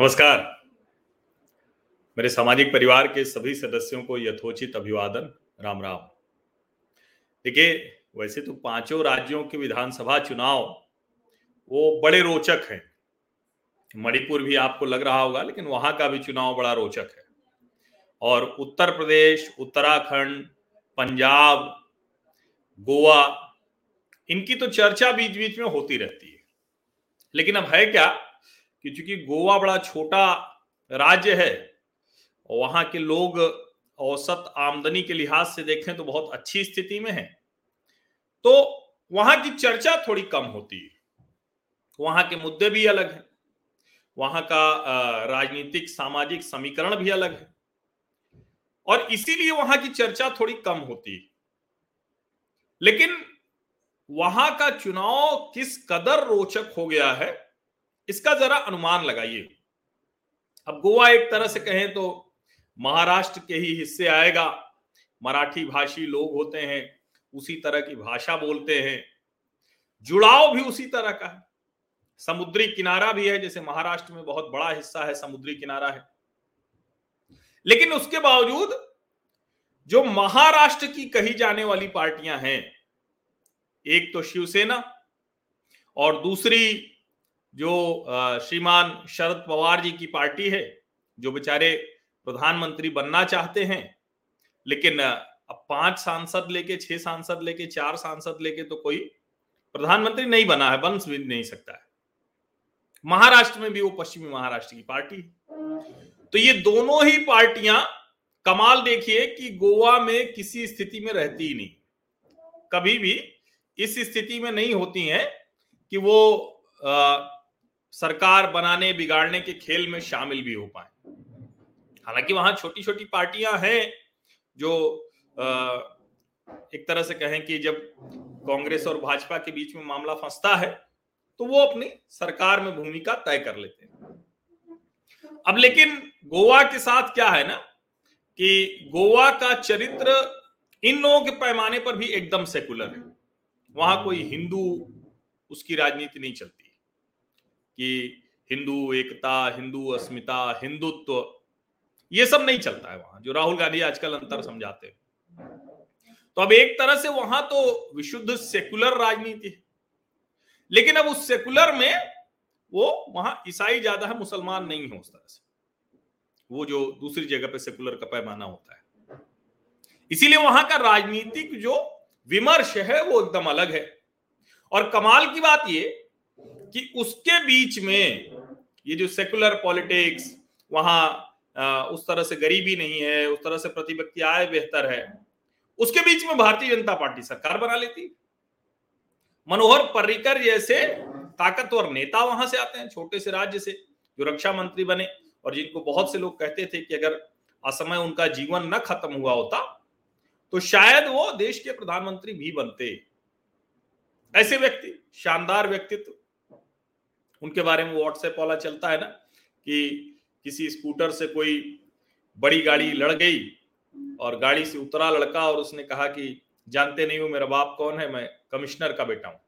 नमस्कार। मेरे सामाजिक परिवार के सभी सदस्यों को यथोचित अभिवादन। राम राम। देखिए, वैसे तो पाँचों राज्यों के विधानसभा चुनाव वो बड़े रोचक हैं। मणिपुर भी आपको लग रहा होगा, लेकिन वहाँ का भी चुनाव बड़ा रोचक है। और उत्तर प्रदेश, उत्तराखंड, पंजाब, गोवा, इनकी तो चर्चा बीच बीच में होती रहती है। लेकिन अब है क्या? कि चूँकि गोवा बड़ा छोटा राज्य है, वहाँ के लोग औसत आमदनी के लिहाज से देखें तो बहुत अच्छी स्थिति में है। तो वहाँ की चर्चा थोड़ी कम होती है। वहाँ के मुद्दे भी अलग हैं। वहाँ का राजनीतिक, सामाजिक समीकरण भी अलग है। और इसीलिए वहाँ की चर्चा थोड़ी कम होती है। लेकिन वहाँ का चुनाव किस कदर रोचक हो गया है इसका जरा अनुमान लगाइए। अब गोवा एक तरह से कहें तो महाराष्ट्र के ही हिस्से आएगा। मराठी भाषी लोग होते हैं, उसी तरह की भाषा बोलते हैं। जुड़ाव भी उसी तरह का है। समुद्री किनारा भी है, जैसे महाराष्ट्र में बहुत बड़ा हिस्सा है, समुद्री किनारा है। लेकिन उसके बावजूद जो महाराष्ट्र की कही जाने वाली पार्टियाँ हैं, एक तो शिवसेना और दूसरी जो श्रीमान शरद पवार जी की पार्टी है जो बेचारे प्रधानमंत्री बनना चाहते हैं लेकिन अब पाँच सांसद लेके छह सांसद लेके चार सांसद लेके तो कोई प्रधानमंत्री नहीं बना है बन भी नहीं सकता है। महाराष्ट्र में भी वो पश्चिमी महाराष्ट्र की पार्टी तो ये दोनों ही पार्टियाँ कमाल देखिए कि गोवा में किसी स्थिति में रहती ही नहीं। कभी भी इस स्थिति में नहीं होती हैं कि वो आ, सरकार बनाने, बिगाड़ने के खेल में शामिल भी हो पाए। हालाँकि वहाँ छोटी छोटी पार्टियाँ हैं जो एक तरह से कहें कि जब कांग्रेस और भाजपा के बीच में मामला फंसता है तो वो अपनी सरकार में भूमिका तय कर लेते हैं। अब लेकिन गोवा के साथ क्या है ना कि गोवा का चरित्र इन लोगों के पैमाने पर भी एकदम सेकुलर है। वहाँ कोई हिंदू, उसकी राजनीति नहीं चलती। कि हिंदू एकता, हिंदू अस्मिता, हिंदुत्व, ये सब नहीं चलता है वहाँ, जो राहुल गांधी आजकल अंतर समझाते हैं। तो अब एक तरह से वहाँ तो विशुद्ध सेकुलर राजनीति है। लेकिन अब उस सेकुलर में वो वहाँ ईसाई ज़्यादा है, मुसलमान नहीं है उस तरह से। वो जो दूसरी जगह पे सेकुलर का पैमाना होता है। इसीलिए वहाँ का राजनीतिक जो विमर्श है, वो एकदम अलग है। और कमाल की बात ये कि उसके बीच में ये जो सेकुलर पॉलिटिक्स वहाँ उस तरह से गरीबी नहीं है, उस तरह से प्रति व्यक्ति आय बेहतर है, उसके बीच में भारतीय जनता पार्टी सरकार बना लेती। मनोहर पर्रिकर जैसे ताकतवर नेता वहाँ से आते हैं, छोटे से राज्य से, जो रक्षा मंत्री बने और जिनको बहुत से लोग कहते थे कि अगर असमय उनका जीवन न खत्म हुआ होता तो शायद वो देश के प्रधानमंत्री भी बनते। ऐसे व्यक्ति, शानदार व्यक्तित्व। उनके बारे में व्हाट्सएप वाला चलता है ना कि किसी स्कूटर से कोई बड़ी गाड़ी लड़ गई और गाड़ी से उतरा लड़का और उसने कहा कि जानते नहीं हो मेरा बाप कौन है, मैं कमिश्नर का बेटा हूँ।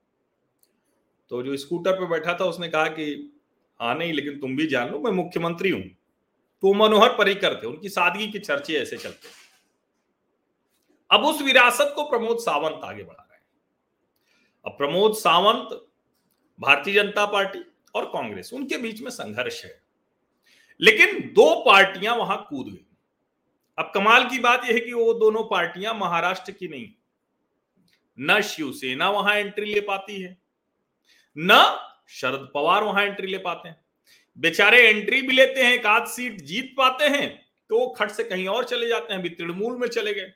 तो जो स्कूटर पे बैठा था, उसने कहा कि हाँ नहीं, लेकिन तुम भी जान लो, मैं मुख्यमंत्री हूँ। तो मनोहर परिकर थे, उनकी सादगी के चर्चे ऐसे चलते अब उस विरासत को प्रमोद सावंत आगे बढ़ा रहे हैं। अब प्रमोद सावंत, भारतीय जनता पार्टी और कांग्रेस, उनके बीच में संघर्ष है। लेकिन दो पार्टियाँ वहाँ कूद गई। अब कमाल की बात यह है कि वो दोनों पार्टियाँ महाराष्ट्र की नहीं, न शिवसेना वहाँ एंट्री ले पाती है, न शरद पवार वहाँ एंट्री ले पाते हैं। बेचारे एंट्री भी लेते हैं, एक आध सीट जीत पाते हैं तो वो खट से कहीं और चले जाते हैं, अभी तृणमूल में चले गए।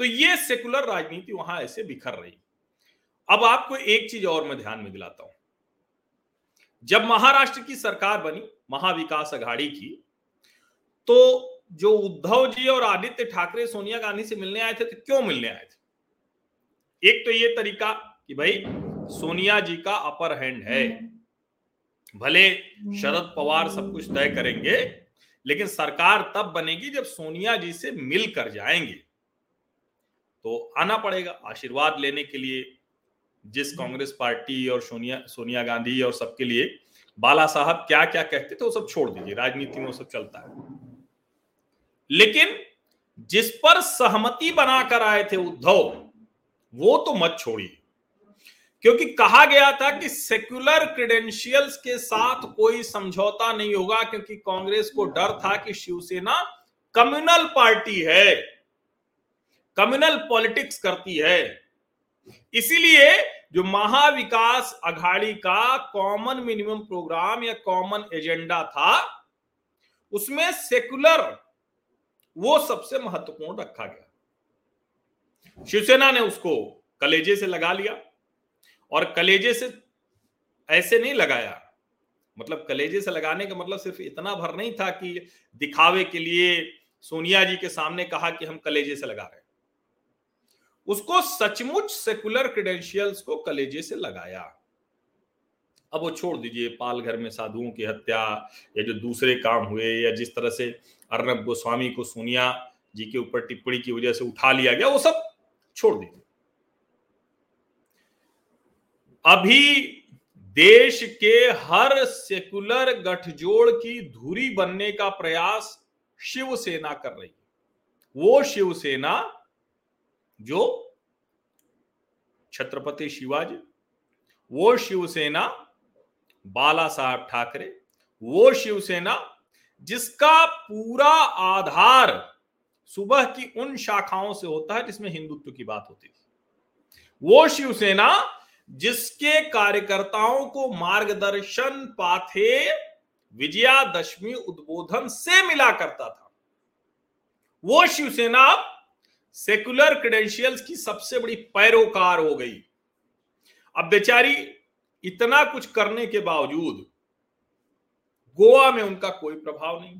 तो ये सेकुलर राजनीति वहाँ ऐसे बिखर रही। अब आपको एक चीज़ और मैं ध्यान में दिलाता हूँ। जब महाराष्ट्र की सरकार बनी, महाविकास अघाड़ी की तो जो उद्धव जी और आदित्य ठाकरे सोनिया गांधी से मिलने आए थे तो क्यों मिलने आए थे? एक तो ये तरीका कि भाई, सोनिया जी का अपर हैंड है। भले शरद पवार सब कुछ तय करेंगे, लेकिन सरकार तब बनेगी जब सोनिया जी से मिल कर जाएँगे। तो आना पड़ेगा आशीर्वाद लेने के लिए जिस कांग्रेस पार्टी और सोनिया सोनिया गांधी और सबके लिए बाला साहब क्या क्या कहते थे वो सब छोड़ दीजिए राजनीति में वो सब चलता है। लेकिन जिस पर सहमति बनाकर आए थे उद्धव वो तो मत छोड़िए। क्योंकि कहा गया था कि सेक्युलर क्रेडेंशियल्स के साथ कोई समझौता नहीं होगा क्योंकि कांग्रेस को डर था कि शिवसेना कम्युनल पार्टी है कम्युनल पॉलिटिक्स करती है। इसीलिए जो महाविकास अघाड़ी का कॉमन मिनिमम प्रोग्राम या कॉमन एजेंडा था, उसमें सेकुलर वो सबसे महत्वपूर्ण रखा गया। शिवसेना ने उसको कलेजे से लगा लिया और कलेजे से ऐसे नहीं लगाया। मतलब कलेजे से लगाने का मतलब सिर्फ़ इतना भर नहीं था कि दिखावे के लिए सोनिया जी के सामने कहा कि हम कलेजे से लगा रहे हैं। उसको सचमुच सेकुलर क्रेडेंशियल्स को कलेजे से लगाया। अब वो छोड़ दीजिए, पाल घर में साधुओं की हत्या, या जो दूसरे काम हुए, या जिस तरह से अर्नब गोस्वामी को सोनिया जी के ऊपर टिप्पणी की वजह से उठा लिया गया, वो सब छोड़ दीजिए। अभी देश के हर सेकुलर गठजोड़ की धुरी बनने का प्रयास शिवसेना कर रही है। वो शिवसेना जो छत्रपति शिवाजी, वो शिवसेना बाला साहब ठाकरे, वो शिवसेना जिसका पूरा आधार सुबह की उन शाखाओं से होता है जिसमें हिंदुत्व की बात होती थी। वो शिवसेना जिसके कार्यकर्ताओं को मार्गदर्शन पाथे विजयादशमी उद्बोधन से मिला करता था, वो शिवसेना सेकुलर क्रेडेंशियल्स की सबसे बड़ी पैरोकार हो गई। अब बेचारी इतना कुछ करने के बावजूद गोवा में उनका कोई प्रभाव नहीं,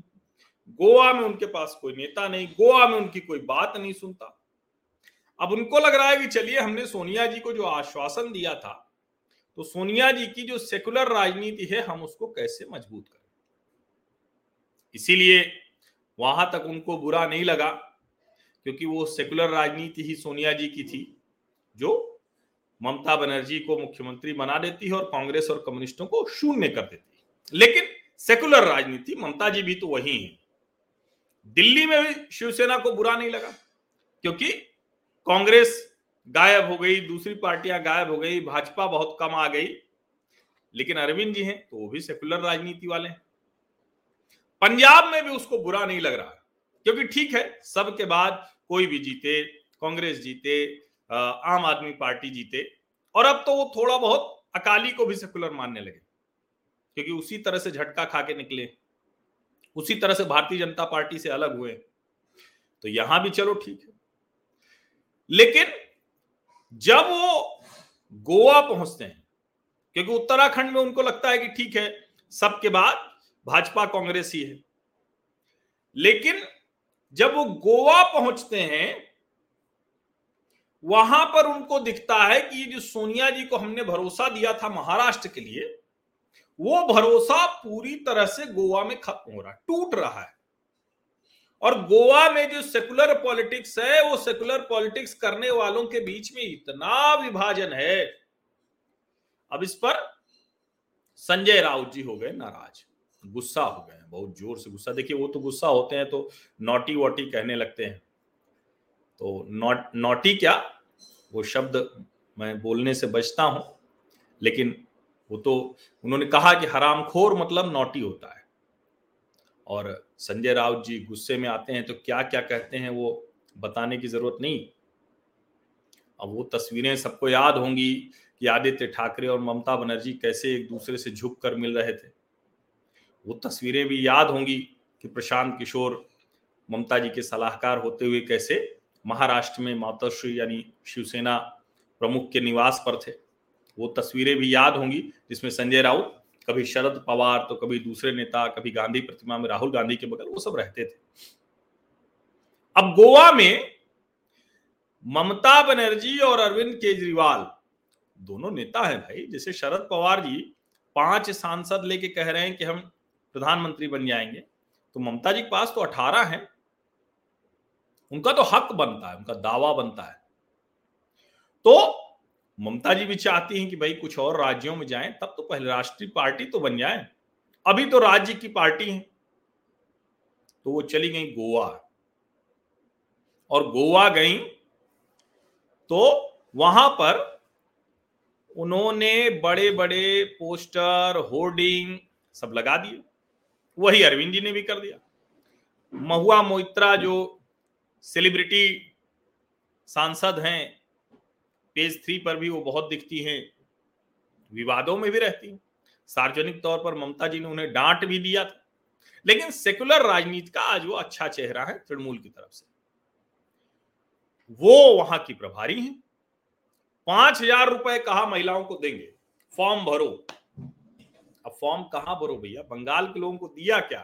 गोवा में उनके पास कोई नेता नहीं, गोवा में उनकी कोई बात नहीं सुनता। अब उनको लग रहा है कि चलिए हमने सोनिया जी को जो आश्वासन दिया था तो सोनिया जी की जो सेकुलर राजनीति है, हम उसको कैसे मज़बूत करें? इसीलिए वहाँ तक उनको बुरा नहीं लगा। क्योंकि वो सेकुलर राजनीति ही सोनिया जी की थी, जो ममता बनर्जी को मुख्यमंत्री बना देती है और कांग्रेस और कम्युनिस्टों को शून्य कर देती है। लेकिन सेकुलर राजनीति, ममता जी भी तो वही है। दिल्ली में भी शिवसेना को बुरा नहीं लगा, क्योंकि कांग्रेस गायब हो गई, दूसरी पार्टियाँ गायब हो गई, भाजपा बहुत कम आ गई। लेकिन अरविंद जी हैं तो वो भी सेकुलर राजनीति वाले हैं। पंजाब में भी उसको बुरा नहीं लग रहा, क्योंकि ठीक है सबके बाद कोई भी जीते, कांग्रेस जीते आम आदमी पार्टी जीते, और अब तो वो थोड़ा बहुत अकाली को भी सेकुलर मानने लगे, क्योंकि उसी तरह से झटका खा के निकले, उसी तरह से भारतीय जनता पार्टी से अलग हुए तो यहाँ भी चलो ठीक है। लेकिन जब वो गोवा पहुँचते हैं, क्योंकि उत्तराखंड में उनको लगता है कि ठीक है, सबके बाद भाजपा कांग्रेस ही है, लेकिन जब वो गोवा पहुँचते हैं, वहाँ पर उनको दिखता है कि जो सोनिया जी को हमने भरोसा दिया था महाराष्ट्र के लिए, वो भरोसा पूरी तरह से गोवा में खत्म हो रहा है, टूट रहा है। और गोवा में जो सेकुलर पॉलिटिक्स है, वो सेकुलर पॉलिटिक्स करने वालों के बीच में इतना विभाजन है। अब इस पर संजय राउत जी हो गए नाराज़। गुस्सा हो गए हैं, बहुत ज़ोर से गुस्सा। देखिए, वो तो गुस्सा होते हैं तो नोटी वोटी कहने लगते हैं। तो नॉट, नोटी क्या? वो शब्द मैं बोलने से बचता हूँ, लेकिन वो तो उन्होंने कहा कि हरामखोर मतलब नोटी होता है। और संजय राउत जी गुस्से में आते हैं तो क्या क्या कहते हैं वो बताने की ज़रूरत नहीं। अब वो तस्वीरें सबको याद होंगी कि आदित्य ठाकरे और ममता बनर्जी कैसे एक दूसरे से झुक कर मिल रहे थे। वो तस्वीरें भी याद होंगी कि प्रशांत किशोर ममता जी के सलाहकार होते हुए कैसे महाराष्ट्र में मातोश्री यानी शिवसेना प्रमुख के निवास पर थे। वो तस्वीरें भी याद होंगी, जिसमें संजय राउत कभी शरद पवार तो कभी दूसरे नेता, कभी गांधी प्रतिमा में राहुल गांधी के बगल, वो सब रहते थे। अब गोवा में ममता बनर्जी और अरविंद केजरीवाल दोनों नेता हैं भाई, जैसे शरद पवार जी पाँच सांसद लेके कह रहे हैं कि हम प्रधानमंत्री बन जाएँगे। तो ममता जी के पास तो अठारह हैं। उनका तो हक बनता है, उनका दावा बनता है। तो ममता जी भी चाहती हैं कि भाई कुछ और राज्यों में जाएँ, तब तो पहले राष्ट्रीय पार्टी तो बन जाए। अभी तो राज्य की पार्टी है। तो वो चली गई गोवा। और गोवा गई तो वहाँ पर उन्होंने बड़े बड़े पोस्टर, होर्डिंग सब लगा दिए। वही अरविंद जी ने भी कर दिया। महुआ मोइत्रा जो सेलिब्रिटी सांसद हैं पेज थ्री पर भी वो बहुत दिखती हैं। विवादों में भी रहती हैं। सार्वजनिक तौर पर ममता जी ने उन्हें डांट भी दिया था। लेकिन सेकुलर राजनीति का आज वो अच्छा चेहरा है तृणमूल की तरफ़ से। वो वहाँ की प्रभारी हैं। पाँच हज़ार रुपए कहा महिलाओं को देंगे? फॉर्म भरो। अब फॉर्म कहाँ भरो भैया? बंगाल के लोगों को दिया क्या?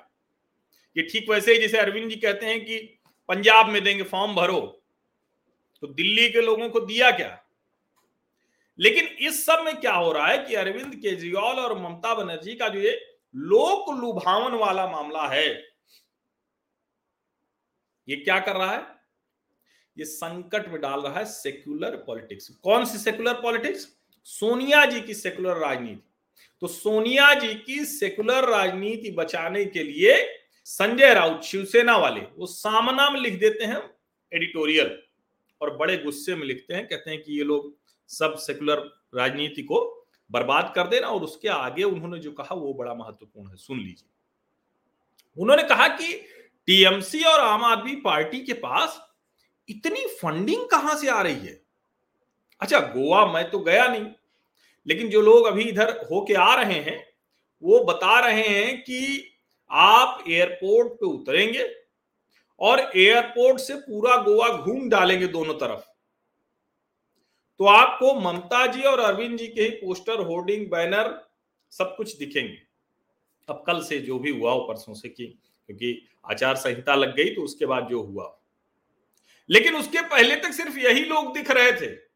ये ठीक वैसे ही जैसे अरविंद जी कहते हैं कि पंजाब में देंगे, फॉर्म भरो। तो दिल्ली के लोगों को दिया क्या? लेकिन इस सब में क्या हो रहा है कि अरविंद केजरीवाल और ममता बनर्जी का जो ये लोक लुभावन वाला मामला है, ये क्या कर रहा है? ये संकट में डाल रहा है सेक्युलर पॉलिटिक्स। कौन सी सेक्युलर पॉलिटिक्स? सोनिया जी की सेक्युलर राजनीति। तो सोनिया जी की सेक्युलर राजनीति बचाने के लिए संजय राउत शिवसेना वाले, वो सामना में लिख देते हैं एडिटोरियल और बड़े गुस्से में लिखते हैं, कहते हैं कि ये लोग सब सेकुलर राजनीति को बर्बाद कर देना और उसके आगे उन्होंने जो कहा वो बड़ा महत्वपूर्ण है। सुन लीजिए। उन्होंने कहा कि टीएमसी और आम आदमी पार्टी के पास इतनी फंडिंग कहाँ से आ रही है? अच्छा गोवा मैं तो गया नहीं। लेकिन जो लोग अभी इधर होके आ रहे हैं, वो बता रहे हैं कि आप एयरपोर्ट पे उतरेंगे और एयरपोर्ट से पूरा गोवा घूम डालेंगे दोनों तरफ़। तो आपको ममता जी और अरविंद जी के ही पोस्टर, होर्डिंग, बैनर सब कुछ दिखेंगे। अब कल से जो भी हुआ हो परसों से की, क्योंकि आचार संहिता लग गई तो उसके बाद जो हुआ। लेकिन उसके पहले तक सिर्फ़ यही लोग दिख रहे थे।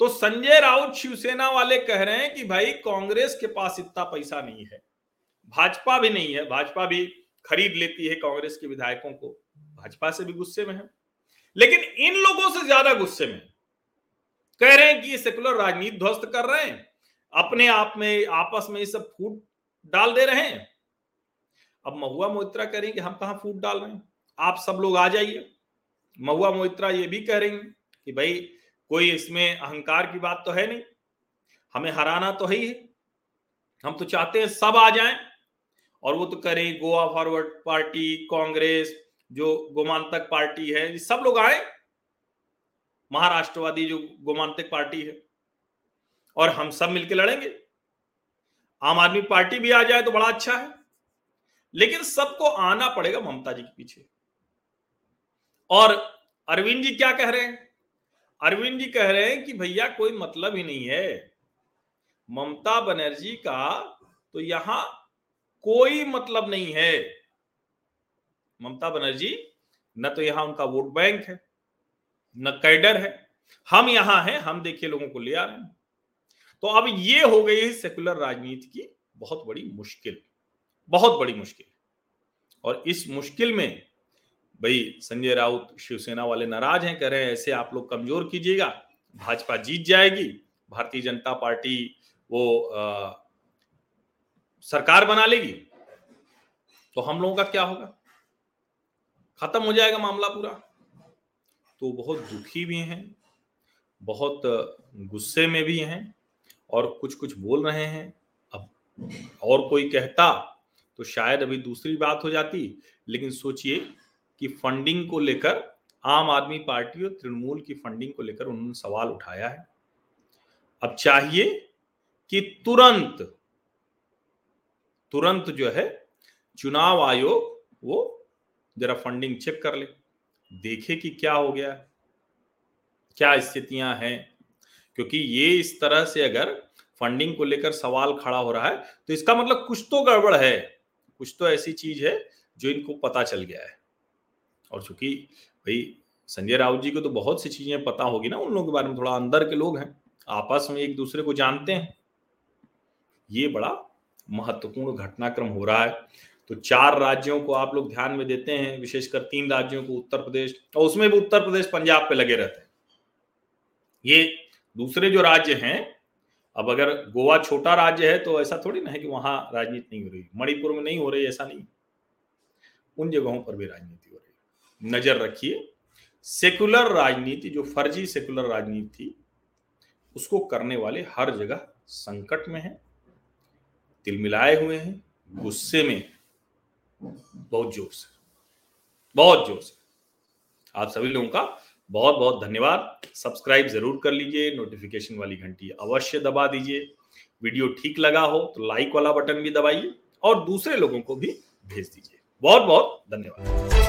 तो संजय राउत शिवसेना वाले कह रहे हैं कि भाई, कांग्रेस के पास इतना पैसा नहीं है। भाजपा भी नहीं है। भाजपा भी खरीद लेती है कांग्रेस के विधायकों को। भाजपा से भी गुस्से में है। लेकिन इन लोगों से ज़्यादा गुस्से में कह रहे हैं कि ये सेकुलर राजनीति ध्वस्त कर रहे हैं। अपने आप में, आपस में ये सब फूट डाल दे रहे हैं। अब महुआ मोहित्रा कह रही कि हम कहा फूट डाल रहे हैं? आप सब लोग आ जाइए। महुआ मोहित्रा ये भी कह रही कि भाई कोई इसमें अहंकार की बात तो है नहीं। हमें हराना तो है ही है। हम तो चाहते हैं सब आ जाएँ, और वो तो करें गोवा फॉरवर्ड पार्टी, कांग्रेस, जो गोमांतक पार्टी है सब लोग आए। महाराष्ट्रवादी जो गोमांतक पार्टी है, और हम सब मिलकर लड़ेंगे। आम आदमी पार्टी भी आ जाए तो बड़ा अच्छा है, लेकिन सबको आना पड़ेगा ममता जी के पीछे। और अरविंद जी क्या कह रहे हैं? अरविंद जी कह रहे हैं कि भैया कोई मतलब ही नहीं है। ममता बनर्जी का तो यहाँ कोई मतलब नहीं है। ममता बनर्जी, न तो यहाँ उनका वोट बैंक है, न कैडर है। हम यहाँ हैं, हम देखिए लोगों को ले आ रहे हैं। तो अब ये हो गई है सेकुलर राजनीति की बहुत बड़ी मुश्किल, बहुत बड़ी मुश्किल। और इस मुश्किल में भाई संजय राउत शिवसेना वाले नाराज़ हैं कह रहे हैं ऐसे आप लोग कमज़ोर कीजिएगा भाजपा जीत जाएगी। भारतीय जनता पार्टी वो आ, सरकार बना लेगी। तो हम लोगों का क्या होगा? खत्म हो जाएगा मामला पूरा। तो बहुत दुखी भी हैं बहुत गुस्से में भी हैं और कुछ कुछ बोल रहे हैं। अब और कोई कहता तो शायद अभी दूसरी बात हो जाती लेकिन सोचिए कि फंडिंग को लेकर आम आदमी पार्टी और तृणमूल की फंडिंग को लेकर उन्होंने सवाल उठाया है। अब चाहिए कि तुरंत तुरंत जो है चुनाव आयोग वो जरा फंडिंग चेक कर ले, देखे कि क्या हो गया, क्या स्थितियाँ हैं। क्योंकि ये इस तरह से अगर फंडिंग को लेकर सवाल खड़ा हो रहा है तो इसका मतलब कुछ तो गड़बड़ है, कुछ तो ऐसी चीज़ है जो इनको पता चल गया है। और चूँकि भाई संजय राउत जी को तो बहुत सी चीज़ें पता होगी ना उन लोगों के बारे में, थोड़ा अंदर के लोग हैं, आपस में एक दूसरे को जानते हैं। ये बड़ा महत्वपूर्ण घटनाक्रम हो रहा है। तो चार राज्यों को आप लोग ध्यान में देते हैं, विशेषकर तीन राज्यों को, उत्तर प्रदेश, और उसमें भी उत्तर प्रदेश पंजाब पे लगे रहते हैं। ये दूसरे जो राज्य हैं, अब अगर गोवा छोटा राज्य है तो ऐसा थोड़ी ना है कि वहाँ राजनीति नहीं हो रही, मणिपुर में नहीं हो रही, ऐसा नहीं। उन जगहों पर भी राजनीति नज़र रखिए। सेकुलर राजनीति, जो फर्जी सेकुलर राजनीति थी, उसको करने वाले हर जगह संकट में है, तिलमिलाए हुए हैं, गुस्से में बहुत ज़ोर से, बहुत ज़ोर से। आप सभी लोगों का बहुत बहुत धन्यवाद। सब्सक्राइब ज़रूर कर लीजिए, नोटिफिकेशन वाली घंटी अवश्य दबा दीजिए। वीडियो ठीक लगा हो तो लाइक वाला बटन भी दबाइए और दूसरे लोगों को भी भेज दीजिए। बहुत बहुत धन्यवाद।